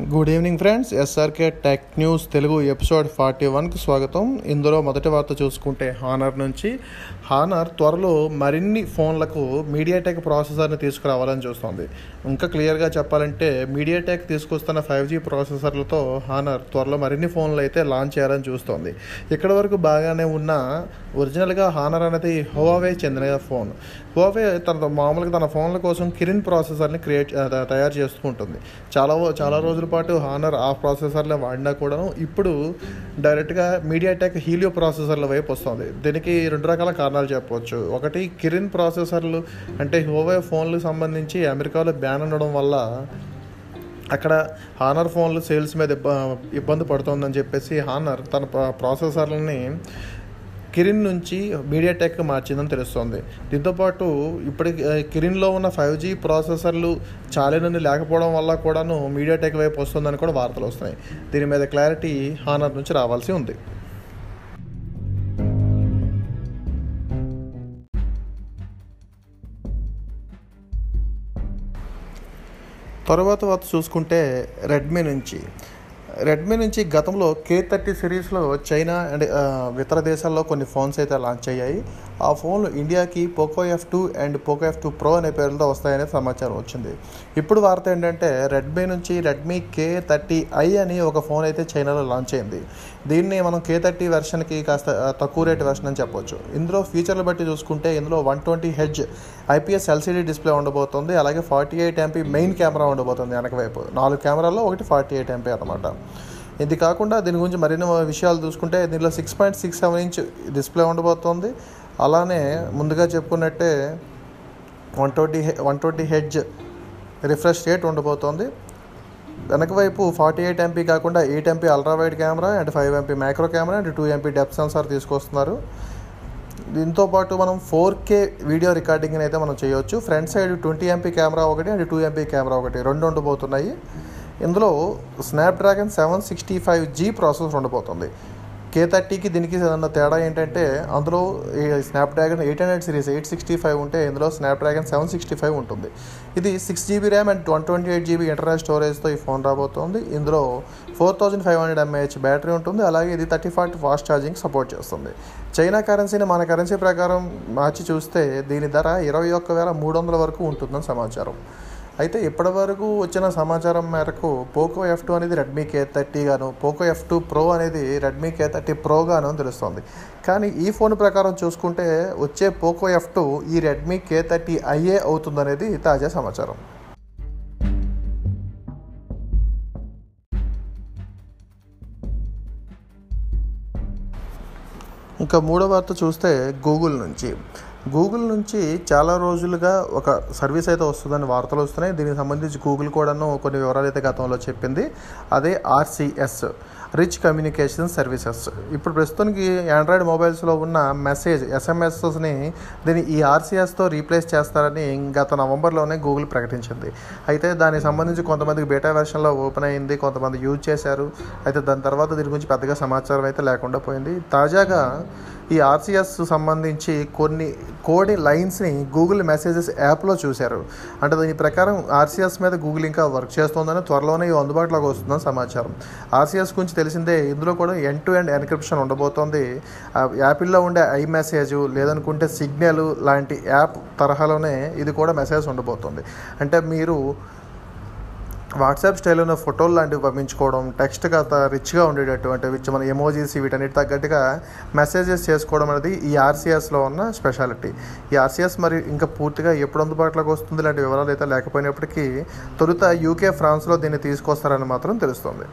Good evening friends SRK tech news Telugu episode forty వన్కి స్వాగతం. ఇందులో మొదటి వార్త చూసుకుంటే హానర్ నుంచి. హానర్ త్వరలో మరిన్ని ఫోన్లకు మీడియాటెక్ ప్రాసెసర్ని తీసుకురావాలని చూస్తోంది. ఇంకా క్లియర్గా చెప్పాలంటే మీడియాటెక్ తీసుకొస్తున్న ఫైవ్ జీ ప్రాసెసర్లతో హానర్ త్వరలో మరిన్ని ఫోన్లు అయితే లాంచ్ చేయాలని చూస్తోంది. ఇక్కడ వరకు బాగానే ఉన్న ఒరిజినల్గా హానర్ అనేది హోవే చెందిన ఫోన్. హోవే తన మామూలుగా తన ఫోన్ల కోసం కిరిన్ ప్రాసెసర్ని క్రియేట్ తయారు చేస్తూ ఉంటుంది చాలా చాలా రోజులు పాటు హానర్ ఆ ప్రాసెసర్లే వాడినా కూడాను ఇప్పుడు డైరెక్ట్గా మీడియా టెక్ హీలియో ప్రాసెసర్ల వైపు వస్తుంది. దీనికి రెండు రకాల కారణాలు చెప్పవచ్చు. ఒకటి కిరిన్ ప్రాసెసర్లు అంటే హోవే ఫోన్లకు సంబంధించి అమెరికాలో బ్యాన్ ఉండడం వల్ల అక్కడ హానర్ ఫోన్లు సేల్స్ మీద ఇబ్బంది పడుతుందని చెప్పేసి హానర్ తన ప్రాసెసర్లని కిరిన్ నుంచి మీడియాటెక్ మార్చిందని తెలుస్తోంది. దీంతోపాటు ఇప్పటికి కిరిన్లో ఉన్న ఫైవ్ జీ ప్రాసెసర్లు చాలినని లేకపోవడం వల్ల కూడాను మీడియాటెక్ వైపు వస్తుందని కూడా వార్తలు వస్తున్నాయి. దీని మీద క్లారిటీ హానర్ నుంచి రావాల్సి ఉంది. తర్వాత వార్త చూసుకుంటే రెడ్మీ నుంచి. రెడ్మీ నుంచి గతంలో కే థర్టీ సిరీస్లో చైనా అండ్ uh, ఇతర దేశాల్లో కొన్ని ఫోన్స్ అయితే లాంచ్ అయ్యాయి. ఆ ఫోన్లు ఇండియాకి Poco F two and Poco F two pro అనే పేర్లతో వస్తాయనే సమాచారం వచ్చింది. ఇప్పుడు వార్త ఏంటంటే రెడ్మీ నుంచి రెడ్మీ కే థర్టీ ఐ అని ఒక ఫోన్ అయితే చైనాలో లాంచ్ అయింది. దీన్ని మనం కే థర్టీ వెర్షన్కి కాస్త uh, తక్కువ రేట్ వెర్షన్ అని చెప్పొచ్చు. ఇందులో ఫీచర్లు బట్టి చూసుకుంటే ఇందులో one twenty hertz IPS LCD display ఉండబోతుంది. అలాగే forty eight MP main camera ఉండబోతుంది వెనక వైపు. నాలుగు కెమెరాల్లో ఒకటి ఫార్టీ ఎయిట్ ఎంపీ అనమాట ఇది కాకుండా దీని గురించి మరిన్ని విషయాలు చూసుకుంటే దీనిలో six point six seven inch display ఉండబోతోంది. అలానే ముందుగా చెప్పుకున్నట్టే one twenty one twenty hertz refresh rate ఉండబోతోంది. వెనక వైపు ఫార్టీ ఎయిట్ ఎంపీ కాకుండా eight MP ultra wide camera and five MP micro camera and two MP depth sensor తీసుకొస్తున్నారు. దీంతో పాటు మనం ఫోర్ కే వీడియో రికార్డింగ్ అయితే మనం చేయవచ్చు front side twenty MP camera ఒకటి అండ్ టూ ఎంపీ కెమెరా ఒకటి రెండు ఉండబోతున్నాయి. ఇందులో Snapdragon seven sixty five G processor ఉండబోతుంది కే థర్టీకి దీనికి ఏదన్నా తేడా ఏంటంటే అందులో ఈ Snapdragon eight hundred series eight sixty five ఉంటే ఇందులో స్నాప్డ్రాగన్ సెవెన్ సిక్స్టీ ఫైవ్ ఉంటుంది. ఇది six GB RAM and one twenty eight GB internal స్టోరేజ్తో ఈ ఫోన్ రాబోతోంది. ఇందులో four thousand five hundred mAh battery ఉంటుంది. అలాగే ఇది thirty forty fast charging support చేస్తుంది. చైనా కరెన్సీని మన కరెన్సీ ప్రకారం మార్చి చూస్తే దీని ధర ఇరవై ఒక్క వేల మూడు వందల వరకు ఉంటుందని సమాచారం. అయితే ఇప్పటివరకు వచ్చిన సమాచారం మేరకు పోకో ఎఫ్ టూ అనేది రెడ్మీ కే థర్టీ గాను పోకో ఎఫ్ టూ ప్రో అనేది రెడ్మీ కే థర్టీ ప్రో గాను తెలుస్తుంది. కానీ ఈ ఫోన్ ప్రకారం చూసుకుంటే వచ్చే పోకో ఎఫ్ టూ ఈ రెడ్మీ కే థర్టీ ఐఏ అవుతుందనేది తాజా సమాచారం. ఇంకా మూడో వార్త చూస్తే గూగుల్ నుంచి. గూగుల్ నుంచి చాలా రోజులుగా ఒక సర్వీస్ అయితే వస్తుందని వార్తలు వస్తున్నాయి. దీనికి సంబంధించి గూగుల్ కూడాను కొన్ని వివరాలు అయితే గతంలో చెప్పింది. అదే ఆర్సిఎస్ రిచ్ కమ్యూనికేషన్ సర్వీసెస్. ఇప్పుడు ప్రస్తుతానికి ఆండ్రాయిడ్ మొబైల్స్లో ఉన్న మెసేజ్ ఎస్ఎంఎస్ని దీన్ని ఈ ఆర్సిఎస్తో రీప్లేస్ చేస్తారని గత నవంబర్లోనే గూగుల్ ప్రకటించింది. అయితే దానికి సంబంధించి కొంతమందికి బేటా వెర్షన్లో ఓపెన్ అయింది కొంతమంది యూజ్ చేశారు. అయితే దాని తర్వాత దీని గురించి పెద్దగా సమాచారం అయితే లేకుండా పోయింది. తాజాగా ఈ ఆర్సిఎస్ సంబంధించి కొన్ని కోడి లైన్స్ని గూగుల్ మెసేజెస్ యాప్లో చూశారు. అంటే దీని ప్రకారం ఆర్సిఎస్ మీద గూగుల్ ఇంకా వర్క్ చేస్తోందని త్వరలోనే ఇవి అందుబాటులోకి వస్తుందని సమాచారం. ఆర్సిఎస్ గురించి తెలిసిందే ఇందులో కూడా ఎండ్ టు ఎండ్ ఎన్క్రిప్షన్ ఉండబోతోంది. ఆ యాపిల్లో ఉండే ఐ మెసేజ్ లేదనుకుంటే సిగ్నల్ లాంటి యాప్ తరహాలోనే ఇది కూడా మెసేజ్ ఉండబోతుంది. అంటే మీరు వాట్సాప్ స్టైల్లో ఫోటోలు లాంటివి పంపించుకోవడం టెక్స్ట్ కాస్త రిచ్గా ఉండేటటువంటి విచ్ మన ఎమోజీస్ వీటన్నిటి తగ్గట్టుగా మెసేజెస్ చేసుకోవడం అనేది ఈ ఆర్సీఎస్లో ఉన్న స్పెషాలిటీ ఈ ఆర్సీఎస్ మరి ఇంకా పూర్తిగా ఎప్పుడు అందుబాటులోకి వస్తుంది? లాంటి వివరాలు అయితే లేకపోయినప్పటికీ తొలుత యూకే ఫ్రాన్స్లో దీన్ని తీసుకొస్తారని మాత్రం తెలుస్తుంది.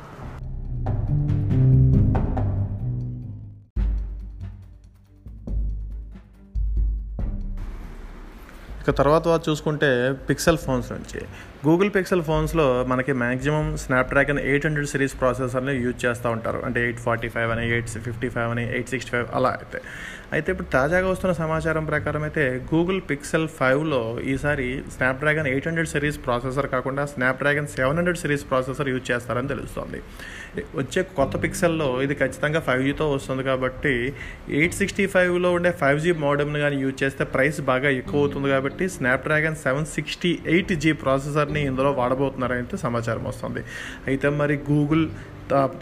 ఇక తర్వాత చూసుకుంటే పిక్సెల్ ఫోన్స్ నుంచి. గూగుల్ పిక్సెల్ ఫోన్స్లో మనకి maximum Snapdragon eight hundred series ప్రాసెసర్ని use చేస్తూ ఉంటారు. అంటే ఎయిట్ ఫార్టీ ఫైవ్ అని ఎయిట్ ఫిఫ్టీ ఫైవ్ అని ఎయిట్ సిక్స్టీ ఫైవ్ అలా అయితే. అయితే ఇప్పుడు తాజాగా వస్తున్న సమాచారం ప్రకారం అయితే గూగుల్ పిక్సెల్ ఫైవ్లో ఈసారి Snapdragon eight hundred series processor కాకుండా Snapdragon seven hundred series processor use చేస్తారని తెలుస్తోంది. వచ్చే కొత్త పిక్సెల్లో ఇది ఖచ్చితంగా ఫైవ్ జీతో వస్తుంది కాబట్టి ఎయిట్ సిక్స్టీ ఫైవ్లో ఉండే ఫైవ్ జీ మోడమ్ని కానీ యూజ్ చేస్తే ప్రైస్ బాగా ఎక్కువ అవుతుంది కాబట్టి Snapdragon seven sixty eight G ప్రాసెసర్ని ఇందులో వాడబోతున్నారని సమాచారం వస్తుంది. అయితే మరి గూగుల్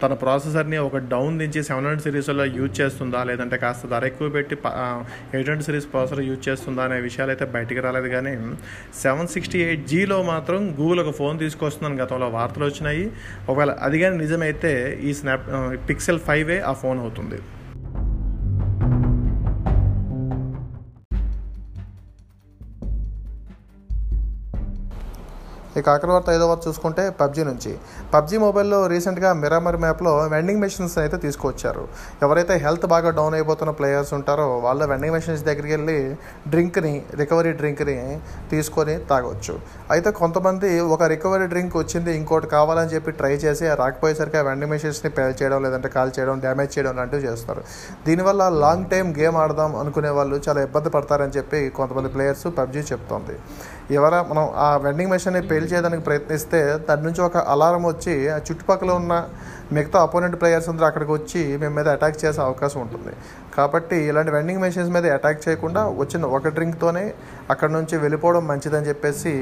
తన ప్రాసెసర్ని ఒక డౌన్ దించి సెవెన్ హండ్రెడ్ సిరీస్లో యూజ్ చేస్తుందా? లేదంటే కాస్త ధర ఎక్కువ పెట్టి eight hundred series processor use చేస్తుందా అనే విషయాలు అయితే బయటికి రాలేదు కానీ సెవెన్ సిక్స్టీ ఎయిట్ జీలో మాత్రం గూగుల్ ఒక ఫోన్ తీసుకొస్తుందని గతంలో వార్తలు వచ్చినాయి. ఒకవేళ అది కానీ నిజమైతే ఈ స్నాప్ పిక్సెల్ ఫైవే ఆ ఫోన్ అవుతుంది. ఇక ఆఖరి వార్త ఐదో వార్త చూసుకుంటే పబ్జీ నుంచి. పబ్జీ మొబైల్లో రీసెంట్గా మిరామర్ మ్యాప్లో వెండింగ్ మెషిన్స్ అయితే తీసుకొచ్చారు ఎవరైతే హెల్త్ బాగా డౌన్ అయిపోతున్న ప్లేయర్స్ ఉంటారో వాళ్ళ వెండింగ్ మెషిన్స్ దగ్గరికి వెళ్ళి డ్రింక్ని రికవరీ డ్రింక్ని తీసుకొని తాగొచ్చు. అయితే కొంతమంది ఒక రికవరీ డ్రింక్ వచ్చింది ఇంకోటి కావాలని చెప్పి ట్రై చేసి రాకపోయేసరికి ఆ వెండింగ్ మెషిన్స్ని పేల్ చేయడం లేదంటే కాల్ చేయడం డ్యామేజ్ చేయడం లాంటివి చేస్తారు. దీనివల్ల లాంగ్ టైం గేమ్ ఆడదాం అనుకునే వాళ్ళు చాలా ఇబ్బంది పడతారని చెప్పి కొంతమంది ప్లేయర్స్ పబ్జీ చెప్తోంది. ఎవర మనం ఆ వెండింగ్ మెషిన్ని పేల్ చేయడానికి ప్రయత్నిస్తే దాని నుంచి ఒక అలారం వచ్చి ఆ చుట్టుపక్కల ఉన్న మిగతా అపోనెంట్ ప్లేయర్స్ అందరూ అక్కడికి వచ్చి మేము మీద అటాక్ చేసే అవకాశం ఉంటుంది. కాబట్టి ఇలాంటి వెండింగ్ మెషిన్స్ మీద అటాక్ చేయకుండా వచ్చిన ఒక డ్రింక్తోనే అక్కడ నుంచి వెళ్ళిపోవడం మంచిదని చెప్పేసి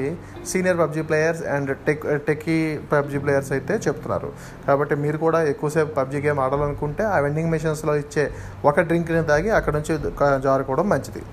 senior PUBG players and tech techie PUBG players అయితే చెప్తున్నారు. కాబట్టి మీరు కూడా ఎక్కువసేపు పబ్జీ గేమ్ ఆడాలనుకుంటే ఆ వెండింగ్ మెషిన్స్లో ఇచ్చే ఒక డ్రింక్ని తాగి అక్కడ నుంచి జారుకోవడం మంచిది.